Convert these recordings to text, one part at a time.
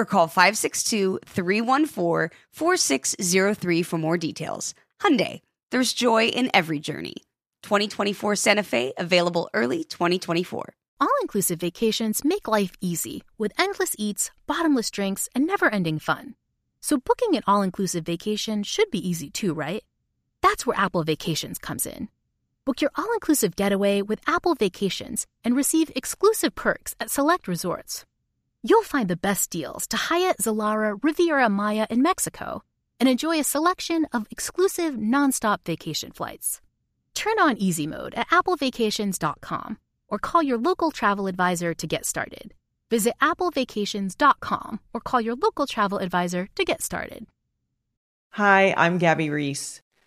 or call 562-314-4603 for more details. Hyundai, there's joy in every journey. 2024 Santa Fe, available early 2024. All-inclusive vacations make life easy with endless eats, bottomless drinks, and never-ending fun. So booking an all-inclusive vacation should be easy too, right? That's where Apple Vacations comes in. Book your all-inclusive getaway with Apple Vacations and receive exclusive perks at select resorts. You'll find the best deals to Hyatt, Zilara, Riviera Maya in Mexico and enjoy a selection of exclusive nonstop vacation flights. Turn on easy mode at applevacations.com or call your local travel advisor to get started. Visit applevacations.com or call your local travel advisor to get started. Hi, I'm Gabby Reece.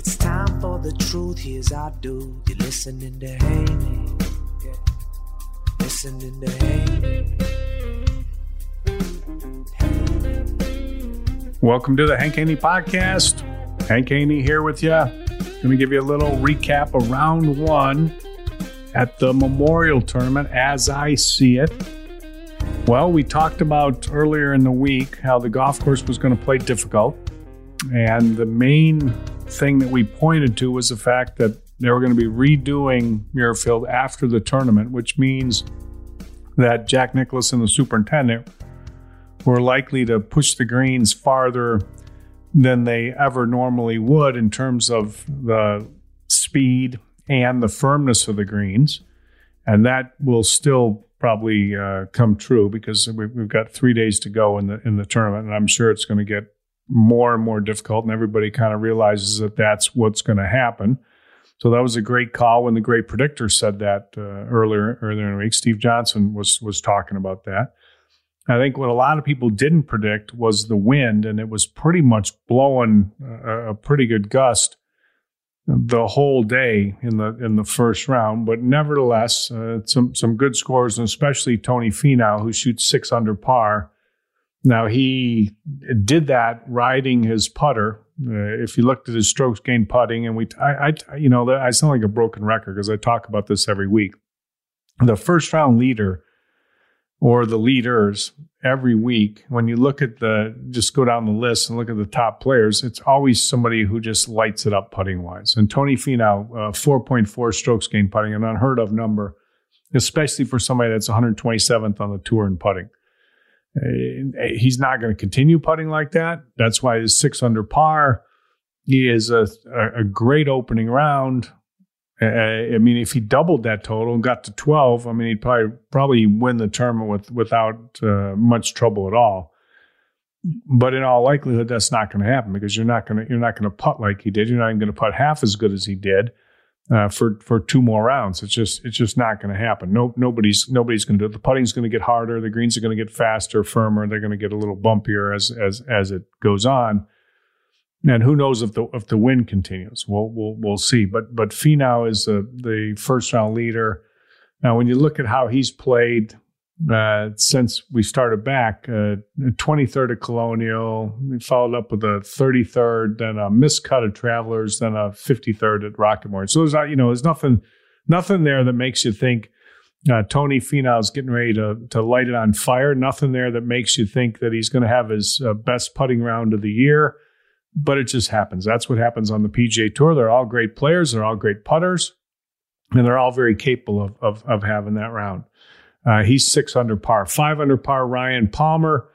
It's time for the truth. Here's our dude. You're listening to Haney. Listening to Haney. Welcome to the Hank Haney Podcast. Hank Haney here with you. Let me give you a little recap of round one at the Memorial Tournament as I see it. Well, we talked about earlier in the week how the golf course was going to play difficult. And the main thing that we pointed to was the fact that they were going to be redoing Muirfield after the tournament, which means that Jack Nicklaus and the superintendent were likely to push the greens farther than they ever normally would in terms of the speed and the firmness of the greens. And that will still probably uh, come true because we've got three days to go in the in the tournament, and I'm sure it's going to get more and more difficult, and everybody kind of realizes that that's what's going to happen. So that was a great call when the great predictor said that uh, earlier earlier in the week. Steve Johnson was was talking about that. I think what a lot of people didn't predict was the wind, and it was pretty much blowing a, a pretty good gust the whole day in the in the first round. But nevertheless, uh, some some good scores, and especially Tony Finau, who shoots six under par. Now he did that riding his putter. Uh, if you looked at his strokes gained putting, and we, I, I you know, I sound like a broken record because I talk about this every week. The first round leader or the leaders every week, when you look at the, just go down the list and look at the top players, it's always somebody who just lights it up putting wise. And Tony Finau, uh, 4.4 strokes gained putting, an unheard of number, especially for somebody that's 127th on the tour in putting. Uh, he's not going to continue putting like that. That's why he's six under par. He is a, a great opening round. Uh, I mean, if he doubled that total and got to 12, I mean, he'd probably probably win the tournament with without uh, much trouble at all. But in all likelihood, that's not going to happen because you're not going to you're not going to putt like he did. You're not even going to putt half as good as he did. Uh, for for two more rounds. It's just it's just not going to happen. No nobody's nobody's going to do it. The putting's going to get harder. The greens are going to get faster, firmer. They're going to get a little bumpier as as as it goes on. And who knows if the if the wind continues? We'll we'll we'll see. But but Finau is the the first round leader. Now, when you look at how he's played uh, since we started back, uh, 23rd at Colonial, we followed up with a 33rd, then a miscut of Travelers, then a 53rd at Rocketmore. So there's you know there's nothing nothing there that makes you think uh, Tony Finau is getting ready to to light it on fire. Nothing there that makes you think that he's going to have his uh, best putting round of the year but it just happens. That's what happens on the PGA Tour. They're all great players. They're all great putters, and they're all very capable of of, of having that round. Uh, he's six under par, five under par. Ryan Palmer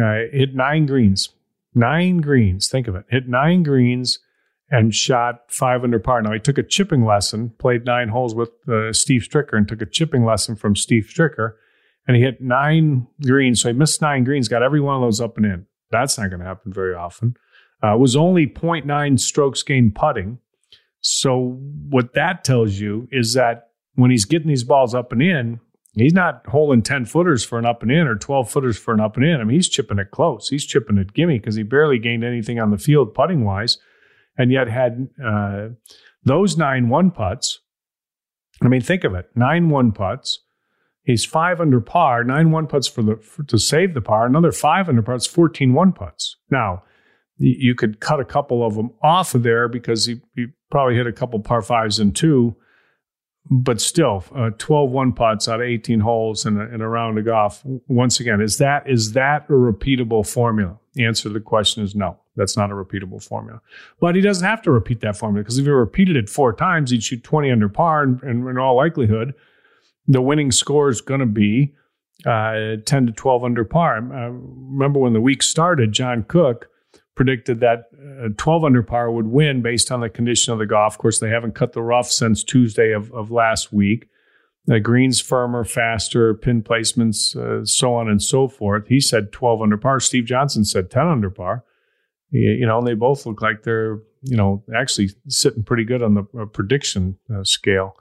uh, hit nine greens, nine greens. Think of it, hit nine greens and shot five under par. Now he took a chipping lesson, played nine holes with uh, Steve Stricker, and took a chipping lesson from Steve Stricker, and he hit nine greens. So he missed nine greens, got every one of those up and in. That's not going to happen very often uh, was only 0.9 strokes gained putting. So what that tells you is that when he's getting these balls up and in, he's not holding 10 footers for an up and in or 12 footers for an up and in. I mean, he's chipping it close. He's chipping it gimme because he barely gained anything on the field putting wise, and yet had uh, those nine one putts. I mean, think of it: nine one putts. He's five under par, nine one putts for the for, to save the par. Another five under putts, 14 one putts. Now you could cut a couple of them off of there because he, he probably hit a couple par fives and two, but still, uh, 12 one putts out of 18 holes in a, round of golf. Once again, is that is that a repeatable formula? The answer to the question is no. That's not a repeatable formula. But he doesn't have to repeat that formula because if he repeated it four times, he'd shoot 20 under par, and, and in all likelihood, the winning score is going to be uh, 10 to 12 under par. Uh, remember when the week started, John Cook predicted that uh, 12 under par would win based on the condition of the golf course. They haven't cut the rough since Tuesday of, of last week. The greens firmer, faster, pin placements, uh, so on and so forth. He said 12 under par. Steve Johnson said 10 under par. You know, and they both look like they're, you know, actually sitting pretty good on the uh, prediction uh, scale.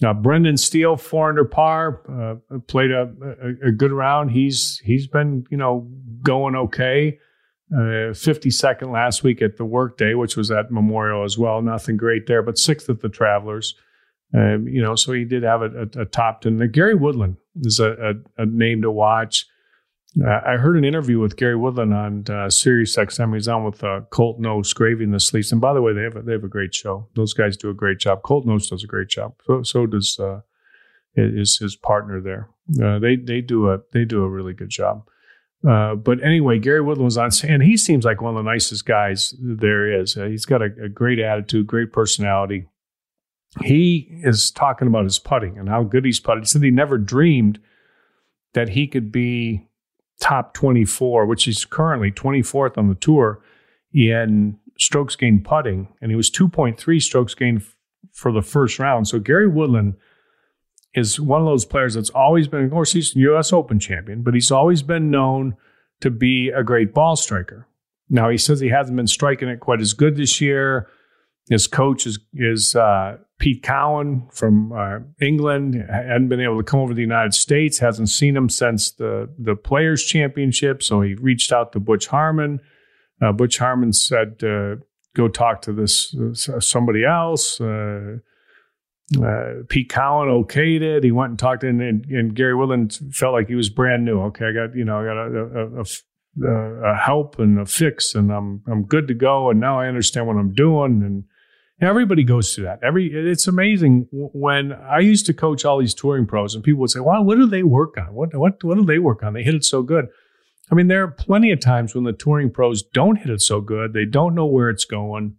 Now, Brendan Steele, four under par, uh, played a, a, a, good round. He's he's been, you know, going okay. Uh, 52nd last week at the workday, which was at Memorial as well. Nothing great there, but sixth at the Travelers. Um, you know, so he did have a, a, a top 10. Now, Gary Woodland is a, a, name to watch. Uh, I heard an interview with Gary Woodland on uh, Sirius XM. He's on with uh, Colt Knost, Gravy in the Sleeves. And by the way, they have a, they have a great show. Those guys do a great job. Colt Knost does a great job. So so does uh, is his partner there. Uh, they they do a they do a really good job. Uh, but anyway, Gary Woodland was on, and he seems like one of the nicest guys there is. Uh, he's got a, a, great attitude, great personality. He is talking about his putting and how good he's putting. He said he never dreamed that he could be top 24, which is currently 24th on the tour in strokes gained putting, and he was 2.3 strokes gained f- for the first round. So Gary Woodland is one of those players that's always been, of course, he's U.S. Open champion, but he's always been known to be a great ball striker. Now he says he hasn't been striking it quite as good this year. His coach is is uh, Pete Cowan from uh, England. Hadn't been able to come over to the United States. Hasn't seen him since the the Players Championship. So he reached out to Butch Harmon. Uh, Butch Harmon said, uh, "Go talk to this uh, somebody else." Uh, Pete Cowan okayed it. He went and talked to, and, and, Gary Woodland felt like he was brand new. Okay, I got you know, I got a, a, a, a, help and a fix, and I'm I'm good to go. And now I understand what I'm doing. And everybody goes through that. Every it's amazing when I used to coach all these touring pros, and people would say, "Well, what do they work on? What what what do they work on? They hit it so good." I mean, there are plenty of times when the touring pros don't hit it so good. They don't know where it's going.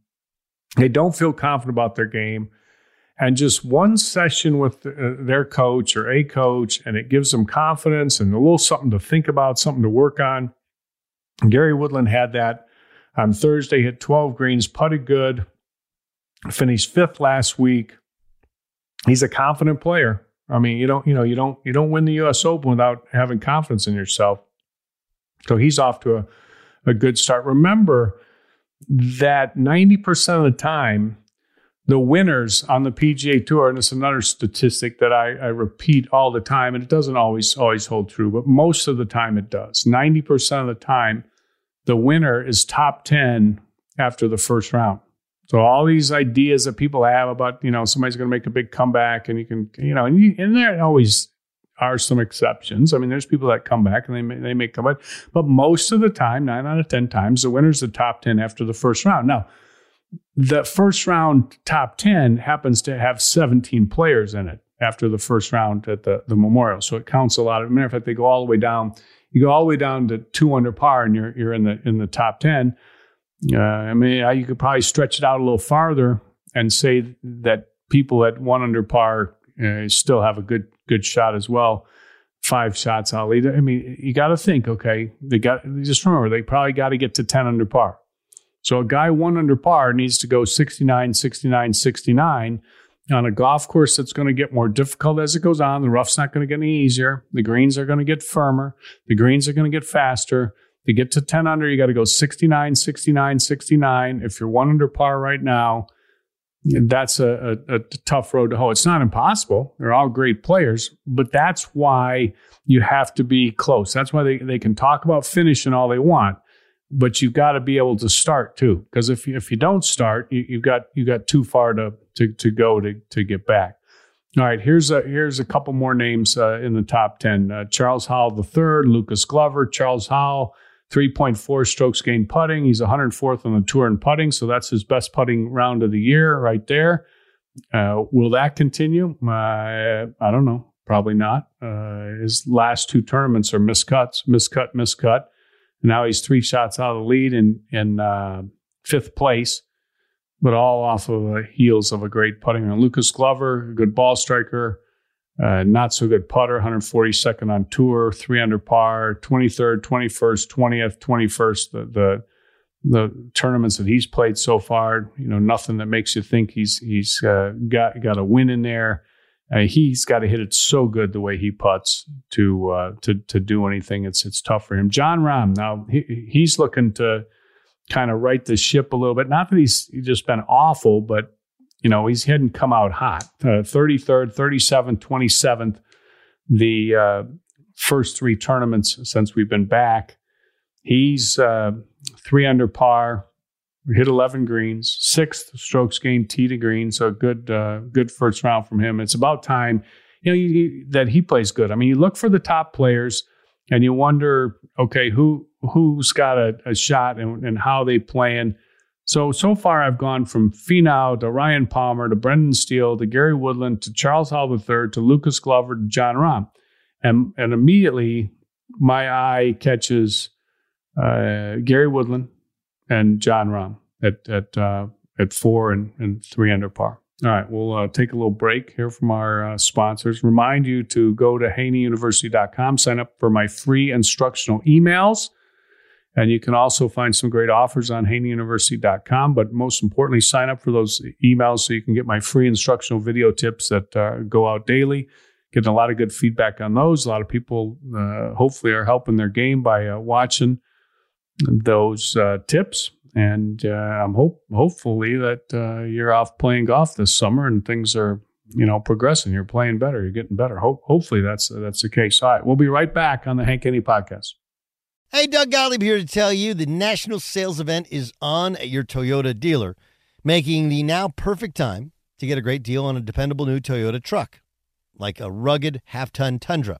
They don't feel confident about their game and just one session with uh, their coach or a coach, and it gives them confidence and a little something to think about, something to work on. Gary Woodland had that on Thursday, hit 12 greens, putted good, finished fifth last week. He's a confident player. I mean, you don't, you know, you don't, you don't win the U.S. Open without having confidence in yourself. So he's off to a, a good start. Remember that 90% of the time, the winners on the PGA Tour, and it's another statistic that I, I, repeat all the time, and it doesn't always always hold true, but most of the time it does. Ninety percent of the time, the winner is top ten after the first round. So all these ideas that people have about you know somebody's going to make a big comeback, and you can you know, and, you, and there always are some exceptions. I mean, there's people that come back and they they may come back, but most of the time, nine out of ten times, the winner's the top ten after the first round. Now the first round top 10 happens to have 17 players in it after the first round at the, the memorial. So it counts a lot. As a matter of fact, they go all the way down. You go all the way down to two under par and you're, you're in the, in the top 10. Uh, I mean, you could probably stretch it out a little farther and say that people at one under par uh, still have a good, good shot as well. Five shots I'll lead. I mean, you got to think, okay, they got, just remember, they probably got to get to 10 under par. So a guy one under par needs to go 69, 69, 69 on a golf course that's going to get more difficult as it goes on. The rough's not going to get any easier. The greens are going to get firmer. The greens are going to get faster. To get to 10 under, you got to go 69, 69, 69. If you're one under par right now, that's a, a, a, tough road to hoe. It's not impossible. They're all great players, but that's why you have to be close. That's why they, they can talk about finishing all they want but you've got to be able to start too. Because if you, if you don't start, you, have got you got too far to to to go to to get back. All right, here's a here's a couple more names uh, in the top ten: uh, Charles Howell III, Lucas Glover, Charles Howell. 3.4 strokes gained putting. He's 104th on the tour in putting, so that's his best putting round of the year right there. Uh, will that continue? Uh, I don't know. Probably not. Uh, his last two tournaments are miscuts, miscut, miscut. Now he's three shots out of the lead in in uh, fifth place, but all off of the heels of a great putting. And Lucas Glover, a good ball striker, uh, not so good putter, 142nd on tour, three under par, 23rd, 21st, 20th, 21st. The, the the tournaments that he's played so far, you know, nothing that makes you think he's he's uh, got got a win in there. Uh, he's got to hit it so good the way he puts to uh, to to do anything. It's it's tough for him. Jon Rahm now he, he's looking to kind of right the ship a little bit. Not that he's, he's just been awful, but you know he's hadn't come out hot. Thirty third, thirty seventh, twenty seventh, the uh, first three tournaments since we've been back. He's uh, three under par hit 11 greens, sixth strokes gained tee to green. So good, uh, good first round from him. It's about time, you know, you, that he plays good. I mean, you look for the top players and you wonder, okay, who, who's got a, a shot and, and how they playing. So, so far I've gone from Finau to Ryan Palmer to Brendan Steele to Gary Woodland to Charles Howell III to Lucas Glover to Jon Rahm. And, and immediately my eye catches uh, Gary Woodland, and Jon Rahm at at uh, at four and, and three under par. All right, we'll uh, take a little break here from our uh, sponsors. Remind you to go to haneyuniversity.com, sign up for my free instructional emails. And you can also find some great offers on haneyuniversity.com. But most importantly, sign up for those emails so you can get my free instructional video tips that uh, go out daily. Getting a lot of good feedback on those. A lot of people uh, hopefully are helping their game by uh, watching those uh, tips. And uh, I'm hope hopefully that uh, you're off playing golf this summer and things are you know progressing. You're playing better. You're getting better. Ho- hopefully that's that's the case. All right, we'll be right back on the Hank Haney podcast. Hey, Doug Gottlieb here to tell you the national sales event is on at your Toyota dealer, making the now perfect time to get a great deal on a dependable new Toyota truck, like a rugged half ton Tundra.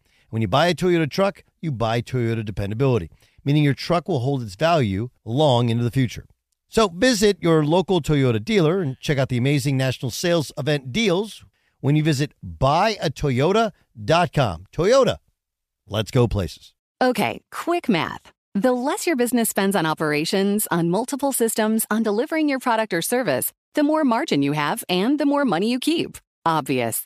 When you buy a Toyota truck, you buy Toyota dependability, meaning your truck will hold its value long into the future. So visit your local Toyota dealer and check out the amazing national sales event deals when you visit buyatoyota.com. Toyota, let's go places. Okay, quick math. The less your business spends on operations, on multiple systems, on delivering your product or service, the more margin you have and the more money you keep. Obvious.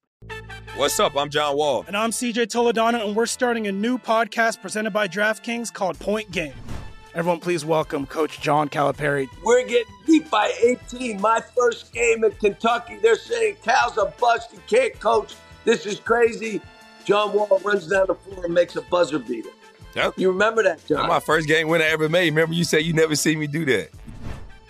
What's up? I'm John Wall. And I'm CJ Toledano, and we're starting a new podcast presented by DraftKings called Point Game. Everyone, please welcome Coach John Calipari. We're getting beat by 18. My first game in Kentucky, they're saying Cal's a bust. He can't coach. This is crazy. John Wall runs down the floor and makes a buzzer beater. Yep. You remember that, John? That's my first game winner I ever made. Remember, you said you never see me do that.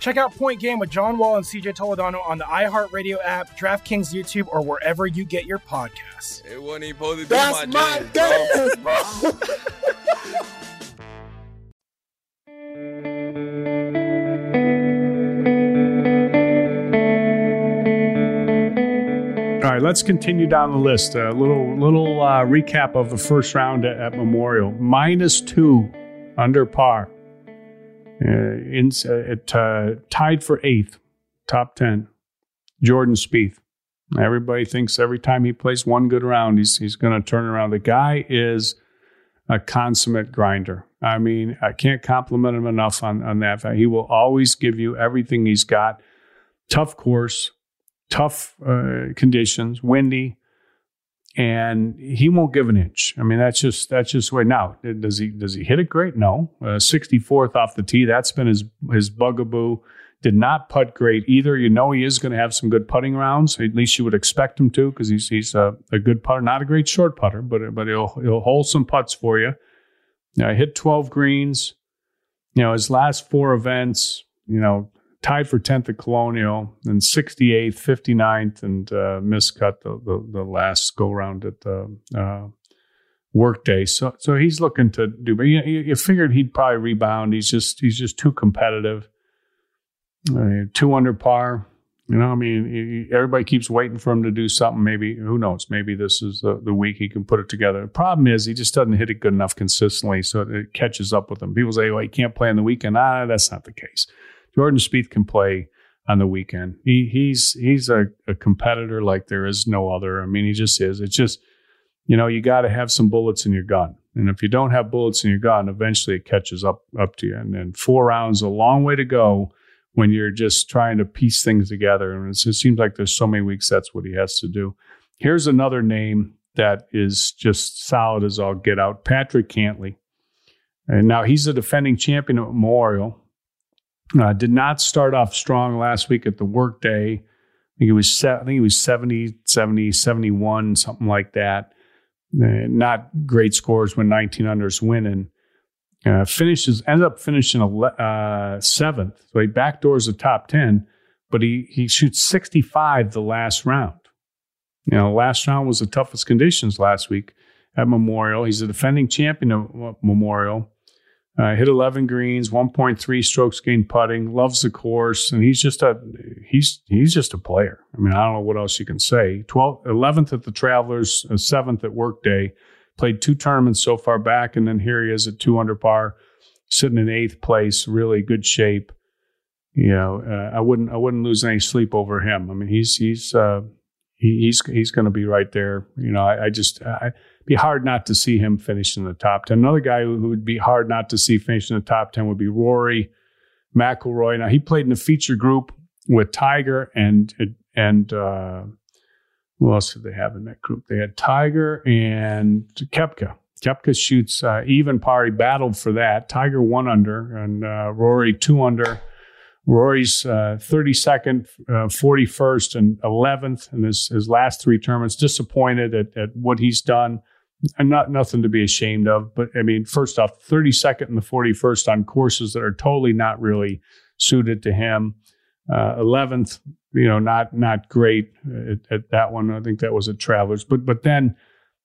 Check out Point Game with John Wall and CJ Toledano on the iHeartRadio app, DraftKings YouTube, or wherever you get your podcasts. It wasn't even supposed to be That's my, my dance, dance, bro. bro. All right, let's continue down the list. A little little uh, recap of the first round at, at Memorial. Minus two under par. Uh, in, uh, it uh, tied for eighth, top ten. Jordan Spieth. Everybody thinks every time he plays one good round, he's he's going to turn around. The guy is a consummate grinder. I mean, I can't compliment him enough on on that. He will always give you everything he's got. Tough course, tough uh, conditions, windy, and he won't give an inch. I mean, that's just that's just way. Now, does he does he hit it great? No, sixty uh, fourth off the tee. That's been his his bugaboo. Did not putt great either. You know he is going to have some good putting rounds. At least you would expect him to because he's he's a, a, good putter, not a great short putter, but but he'll he'll hold some putts for you. Now, hit twelve greens. You know his last four events. You know tied for 10th at Colonial, and 68th, 59th, and uh, miscut the, the, the last go round at the uh, workday. So so he's looking to do, but you, you figured he'd probably rebound. He's just he's just too competitive. Uh, two under par. You know, I mean, everybody keeps waiting for him to do something. Maybe who knows? Maybe this is the, the week he can put it together. The problem is he just doesn't hit it good enough consistently, so it catches up with him. People say, "Well, he can't play on the weekend." Ah, that's not the case. Jordan Spieth can play on the weekend. He he's he's a, a, competitor like there is no other. I mean, he just is. It's just you know you got to have some bullets in your gun, and if you don't have bullets in your gun, eventually it catches up up to you. And then four rounds, a long way to go when you're just trying to piece things together. And it seems like there's so many weeks. That's what he has to do. Here's another name that is just solid as all get out. Patrick Cantlay. And now he's a defending champion at Memorial. Uh, did not start off strong last week at the workday. I think it was I think it was 70, 70, 71, something like that. Uh, not great scores when 19 unders winning. Uh, finishes ended up finishing uh, seventh, so he backdoors the top 10, but he he shoots 65 the last round. You know, last round was the toughest conditions last week at Memorial. He's a defending champion of Memorial. Uh, hit 11 greens, 1.3 strokes gained putting. Loves the course, and he's just a he's he's just a player. I mean, I don't know what else you can say. 12th, 11th at the Travelers, uh, seventh at Workday. Played two tournaments so far back, and then here he is at two under par, sitting in eighth place. Really good shape. You know, uh, I wouldn't I wouldn't lose any sleep over him. I mean, he's he's uh, he, he's he's going to be right there. You know, I, I just I, be hard not to see him finish in the top 10. Another guy who would be hard not to see finish in the top 10 would be Rory McIlroy. Now, he played in the feature group with Tiger and, and, uh, who else did they have in that group? They had Tiger and Koepka. Koepka shoots uh, even par. He battled for that. Tiger one under and uh, Rory two under. Rory's uh, 32nd, uh, 41st, and 11th in his, his last three tournaments. Disappointed at, at what he's done. And not nothing to be ashamed of. But I mean, first off, 32nd and the 41st on courses that are totally not really suited to him. Uh, 11th, you know, not not great at, at, that one. I think that was at Travelers. But but then,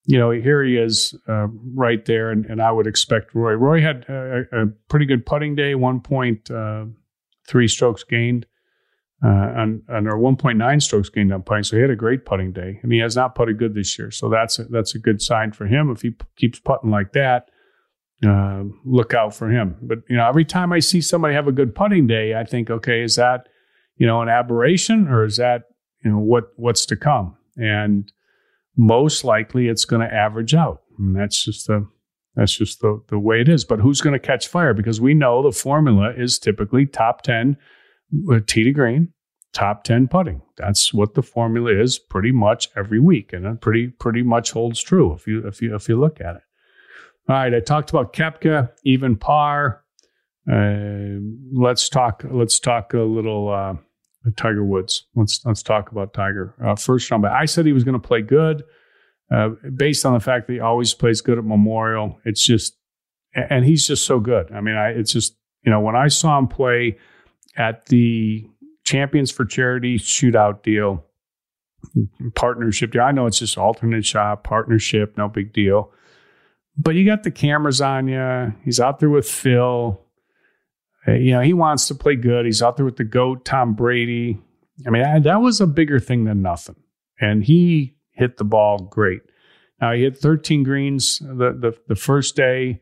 you know, here he is uh, right there, and, and I would expect Roy. Roy had a, a pretty good putting day, one point uh, three strokes gained. Uh, or 1.9 strokes gained on putting, so he had a great putting day, and he has not putted good this year. So that's a, that's a good sign for him. If he p- keeps putting like that, uh, look out for him. But you know, every time I see somebody have a good putting day, I think, okay, is that you know an aberration or is that you know what what's to come? And most likely, it's going to average out, and that's just the that's just the, the way it is. But who's going to catch fire? Because we know the formula is typically top 10 uh, tee to green, top 10 putting. That's what the formula is pretty much every week. And it pretty pretty much holds true if you if you if you look at it. All right, I talked about Koepka, even par. Uh, let's talk let's talk a little uh, Tiger Woods. Let's let's talk about Tiger. Uh, first round, I said he was going to play good uh, based on the fact that he always plays good at Memorial. It's just, and he's just so good. I mean, I, it's just, you know, when I saw him play at the Champions for Charity shootout deal, partnership deal, I know it's just alternate shot, partnership, no big deal. But you got the cameras on you. He's out there with Phil. Uh, you know, he wants to play good. He's out there with the GOAT, Tom Brady. I mean, I, that was a bigger thing than nothing. And he hit the ball great. Now he hit 13 greens the the, the first day.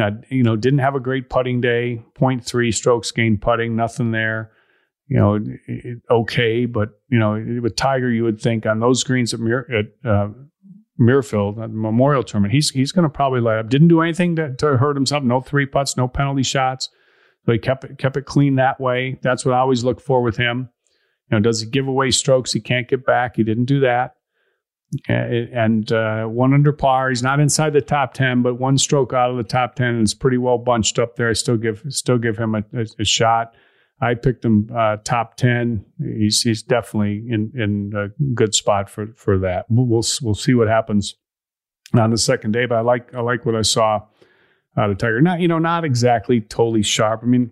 Uh, you know, didn't have a great putting day. 0.3 strokes gained putting, nothing there. You know, it, okay, but you know, with Tiger, you would think on those greens at, Mir- at uh, at Memorial Tournament, he's he's going to probably light up. Didn't do anything to, to hurt himself. No three putts, no penalty shots. So he kept it kept it clean that way. That's what I always look for with him. You know, does he give away strokes he can't get back? He didn't do that and uh, one under par. He's not inside the top ten, but one stroke out of the top ten, and it's pretty well bunched up there. I still give still give him a, a, a shot. I picked him uh, top ten. He's he's definitely in in a good spot for for that. We'll we'll see what happens on the second day, but I like I like what I saw out of Tiger. Not you know not exactly totally sharp. I mean.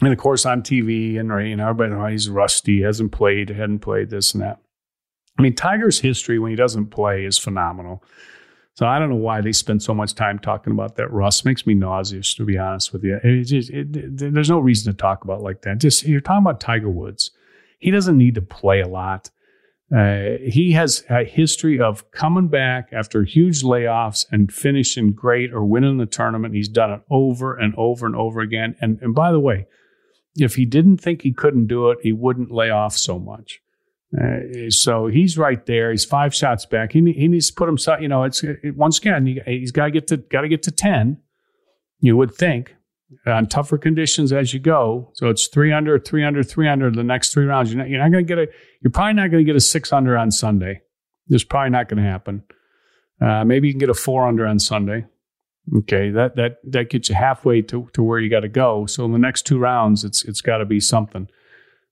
And of course, on TV and you know, everybody knows he's rusty, hasn't played, hadn't played this and that. I mean, Tiger's history when he doesn't play is phenomenal. So I don't know why they spend so much time talking about that. Russ makes me nauseous, to be honest with you. It just, it, it, there's no reason to talk about like that. Just you're talking about Tiger Woods. He doesn't need to play a lot. Uh, he has a history of coming back after huge layoffs and finishing great or winning the tournament. He's done it over and over and over again. And and by the way, if he didn't think he couldn't do it, he wouldn't lay off so much. Uh, so he's right there. He's five shots back. He, he needs to put himself. You know, it's it, once again he, has got to get to got to get to ten. You would think on tougher conditions as you go. So it's three under, three under, three under the next three rounds. You're not, you're not going to get a. You're probably not going to get a six under on Sunday. It's probably not going to happen. Uh, maybe you can get a four under on Sunday. Okay, that that that gets you halfway to, to where you got to go. So in the next two rounds, it's it's got to be something.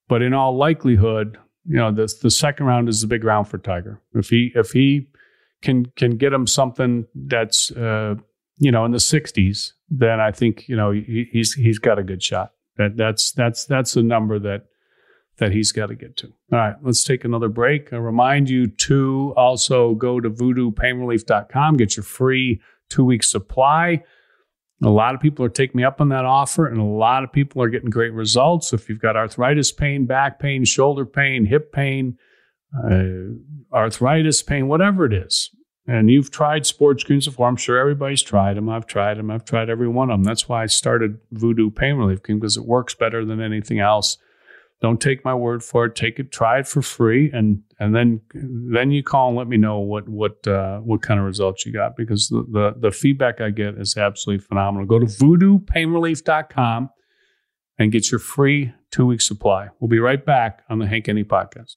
But in all likelihood, you know, the the second round is the big round for Tiger. If he if he can can get him something that's uh, you know in the 60s, then I think you know he, he's he's got a good shot. That that's that's that's the number that that he's got to get to. All right, let's take another break. I remind you to also go to voodoopainrelief.com, get your free two week supply. A lot of people are taking me up on that offer, and a lot of people are getting great results. If you've got arthritis pain, back pain, shoulder pain, hip pain, uh, arthritis pain, whatever it is, and you've tried sports greens before, I'm sure everybody's tried them. I've tried them. I've tried every one of them. That's why I started Voodoo Pain Relief Cream because it works better than anything else. Don't take my word for it. Take it, try it for free, and and then then you call and let me know what what uh, what kind of results you got because the, the the feedback I get is absolutely phenomenal. Go to voodoopainrelief.com and get your free two week supply. We'll be right back on the Hank Haney podcast.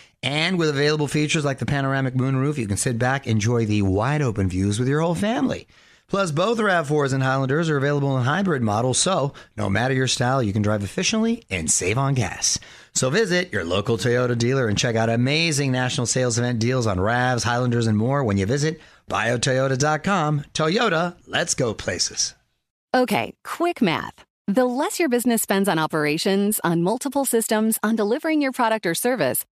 And with available features like the panoramic moonroof, you can sit back, enjoy the wide open views with your whole family. Plus, both RAV4s and Highlanders are available in hybrid models, so no matter your style, you can drive efficiently and save on gas. So visit your local Toyota dealer and check out amazing national sales event deals on RAVs, Highlanders, and more when you visit buyatoyota.com. Toyota, let's go places. Okay, quick math. The less your business spends on operations, on multiple systems, on delivering your product or service,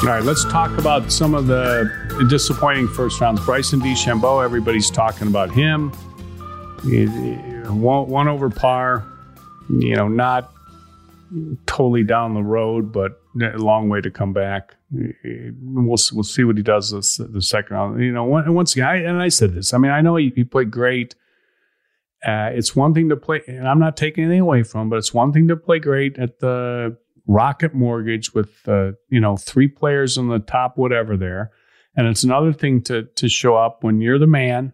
All right, let's talk about some of the disappointing first rounds. Bryson DeChambeau, everybody's talking about him. One, over par, you know, not totally down the road, but a long way to come back. We'll we'll see what he does this the second round. You know, once again, I, and I said this. I mean, I know he, he played great. Uh, it's one thing to play, and I'm not taking anything away from, him, but it's one thing to play great at the Rocket Mortgage with uh, you know three players on the top, whatever there, and it's another thing to to show up when you're the man.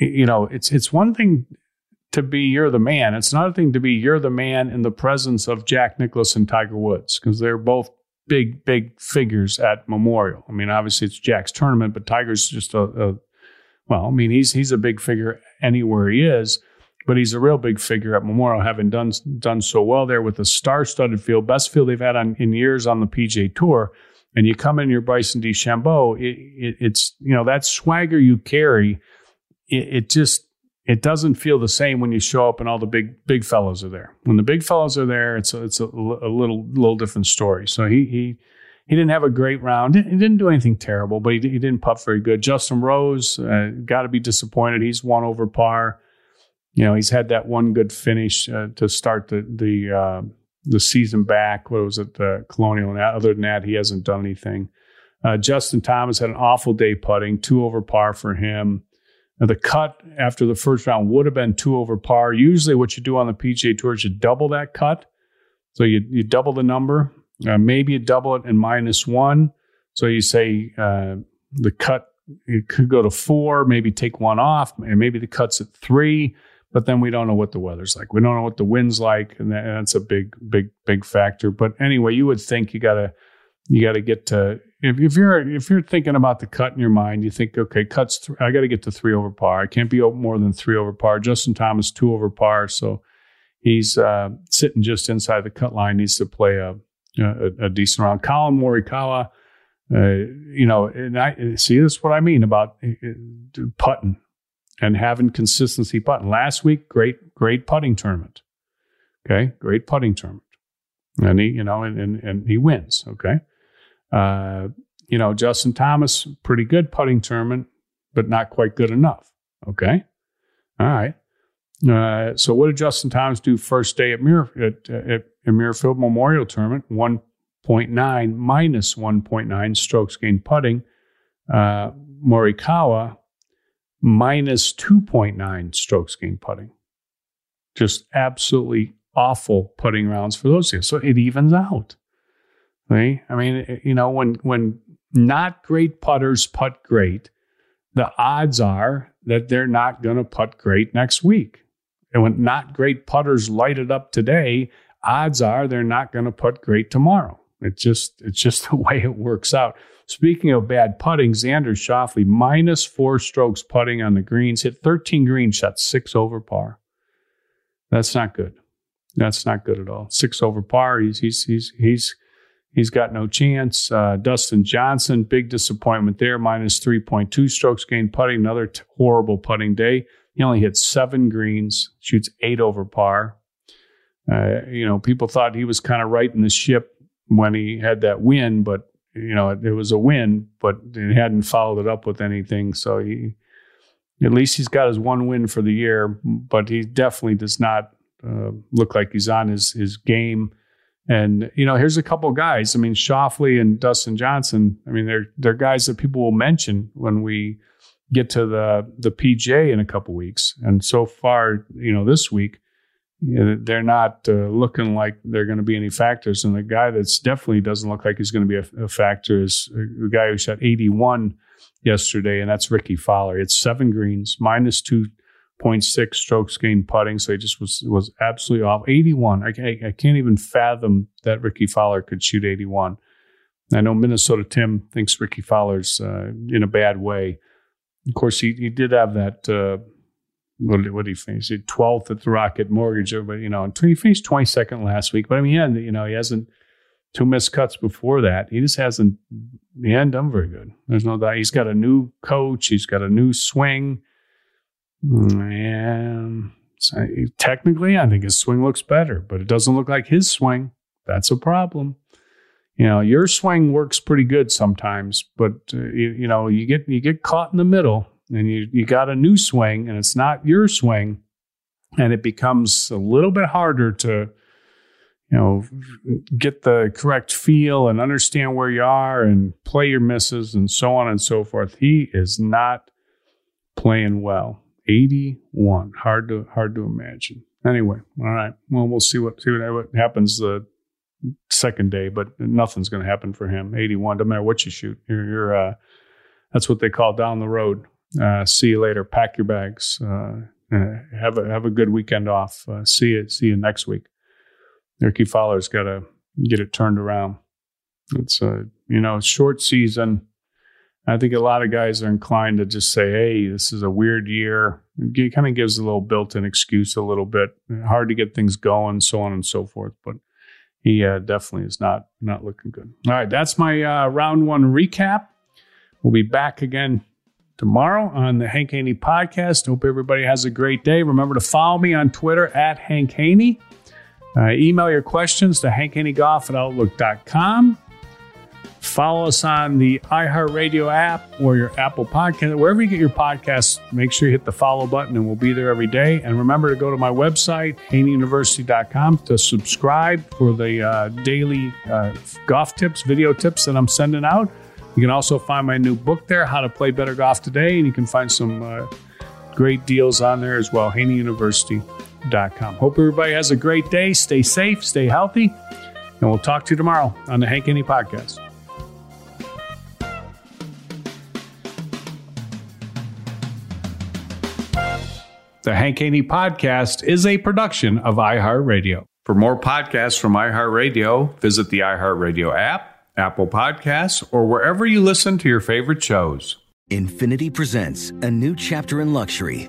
You know, it's it's one thing to be you're the man. It's another thing to be you're the man in the presence of Jack Nicklaus and Tiger Woods because they're both big big figures at Memorial. I mean, obviously it's Jack's tournament, but Tiger's just a, a well, I mean he's he's a big figure anywhere he is, but he's a real big figure at Memorial, having done done so well there with a star-studded field, best field they've had on, in years on the PGA Tour. And you come in your Bryson DeChambeau, it, it, it's you know that swagger you carry, it, it just it doesn't feel the same when you show up and all the big big fellows are there. When the big fellows are there, it's a, it's a, a little little different story. So he he he didn't have a great round. He didn't do anything terrible, but he, he didn't putt very good. Justin Rose uh, got to be disappointed. He's one over par. You know, he's had that one good finish uh, to start the the uh, the season back. What was it, the Colonial? And other than that, he hasn't done anything. Uh, Justin Thomas had an awful day putting, two over par for him. Now, the cut after the first round would have been two over par. Usually, what you do on the PGA Tour is you double that cut, so you you double the number Uh, maybe you double it and minus one. So you say uh, the cut it could go to four, maybe take one off, and maybe the cut's at three. But then we don't know what the weather's like. We don't know what the wind's like, and that's a big, big, big factor. But anyway, you would think you gotta you gotta get to if, if you're if you're thinking about the cut in your mind, you think, okay, cuts. Th- I got to get to three over par. I can't be more than three over par. Justin Thomas two over par, so he's uh, sitting just inside the cut line. Needs to play a a, a decent round. Collin Morikawa uh, you know, and I see this is what I mean about uh, putting and having consistency putting. Last week, great, great putting tournament. Okay, great putting tournament, and he, you know, and and, and he wins. Okay, uh, you know, Justin Thomas, pretty good putting tournament, but not quite good enough. Okay, all right. Uh, so what did Justin Thomas do first day at Muir at, at, at Memorial Tournament? One point nine minus one point nine strokes gained putting. Uh, Morikawa minus 2.9 strokes gained putting. Just absolutely awful putting rounds for those guys. So it evens out. Right? I mean, eh, you know, when when not great putters putt great, the odds are that they're not going to putt great next week. And when not great putters light it up today, odds are they're not going to putt great tomorrow. It just it's just the way it works out. Speaking of bad putting, Xander Schauffele minus four strokes putting on the greens, hit 13 green shots, six over par. That's not good. That's not good at all. Six over par. He's he's he's he's he's got no chance. Uh, Dustin Johnson, big disappointment there. Minus 3.2 strokes gained putting. Another t- horrible putting day. He only hit seven greens, shoots eight over par. Uh, you know, people thought he was kind of right in the ship when he had that win, but you know, it, it, was a win, but it hadn't followed it up with anything. So he, at least he's got his one win for the year, but he definitely does not uh, look like he's on his his game. And you know, here's a couple guys. I mean, Schauffele and Dustin Johnson. I mean, they're they're guys that people will mention when we get to the the PGA in a couple weeks. And so far, you know, this week they're not uh, looking like they're going to be any factors. And the guy that's definitely doesn't look like he's going to be a, a factor is the guy who shot 81 yesterday, and that's Rickie Fowler. It's seven greens, minus 2.6 strokes gained putting. So he just was was absolutely off. 81. I, I, I can't even fathom that Rickie Fowler could shoot 81. I know Minnesota Tim thinks Rickie Fowler's uh, in a bad way. Of course, he, he did have that uh, what, what did he finish? He 12th at the Rocket Mortgage, but you know, he finished 22nd last week. But I mean, yeah, you know, he hasn't two missed cuts before that. He just hasn't. He hadn't done very good. There's no doubt. He's got a new coach. He's got a new swing, and so technically, I think his swing looks better, but it doesn't look like his swing. That's a problem. You know, your swing works pretty good sometimes, but uh, you, you know, you get you get caught in the middle and you, you got a new swing and it's not your swing. And it becomes a little bit harder to you know get the correct feel and understand where you are and play your misses and so on and so forth. He is not playing well. 81 hard to hard to imagine. Anyway all right. Well we'll see what see what happens the second day but nothing's going to happen for him. 81 no matter what you shoot. You're, you're uh, that's what they call down the road uh, see you later. Pack your bags. Uh, uh, have a have a good weekend off. Uh, see you see you next week. Rickie Fowler's got to get it turned around. It's a you know short season. I think a lot of guys are inclined to just say, "Hey, this is a weird year." It kind of gives a little built-in excuse a little bit. Hard to get things going, so on and so forth. But he uh, definitely is not not looking good. All right, that's my uh, round one recap. We'll be back again tomorrow on the Hank Haney podcast. Hope everybody has a great day. Remember to follow me on Twitter at Hank Haney. Uh, email your questions to hankhaneygolf at outlook.com. Follow us on the iHeartRadio app or your Apple Podcast, wherever you get your podcasts. Make sure you hit the follow button, and we'll be there every day. And remember to go to my website, haneyuniversity.com, to subscribe for the uh, daily uh, golf tips, video tips that I'm sending out. You can also find my new book there, How to Play Better Golf Today, and you can find some uh, great deals on there as well. HaneyUniversity.com. Hope everybody has a great day. Stay safe, stay healthy, And we'll talk to you tomorrow on the Hank Haney Podcast. The Hank Haney Podcast is a production of iHeartRadio. For more podcasts from iHeartRadio, visit the iHeartRadio app, Apple Podcasts, or wherever you listen to your favorite shows. Infiniti presents a new chapter in luxury,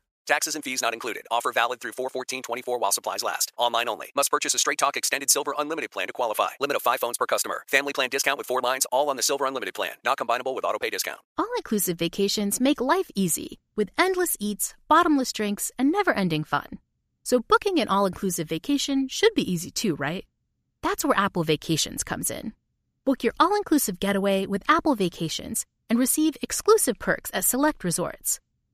Taxes and fees not included. Offer valid through 41424 while supplies last. Online only. Must purchase a Straight Talk Extended Silver Unlimited plan to qualify. Limit of 5 phones per customer. Family plan discount with 4 lines all on the Silver Unlimited plan. Not combinable with auto pay discount. All inclusive vacations make life easy with endless eats, bottomless drinks, and never ending fun. So booking an all inclusive vacation should be easy too, right? That's where Apple Vacations comes in. Book your all inclusive getaway with Apple Vacations and receive exclusive perks at select resorts.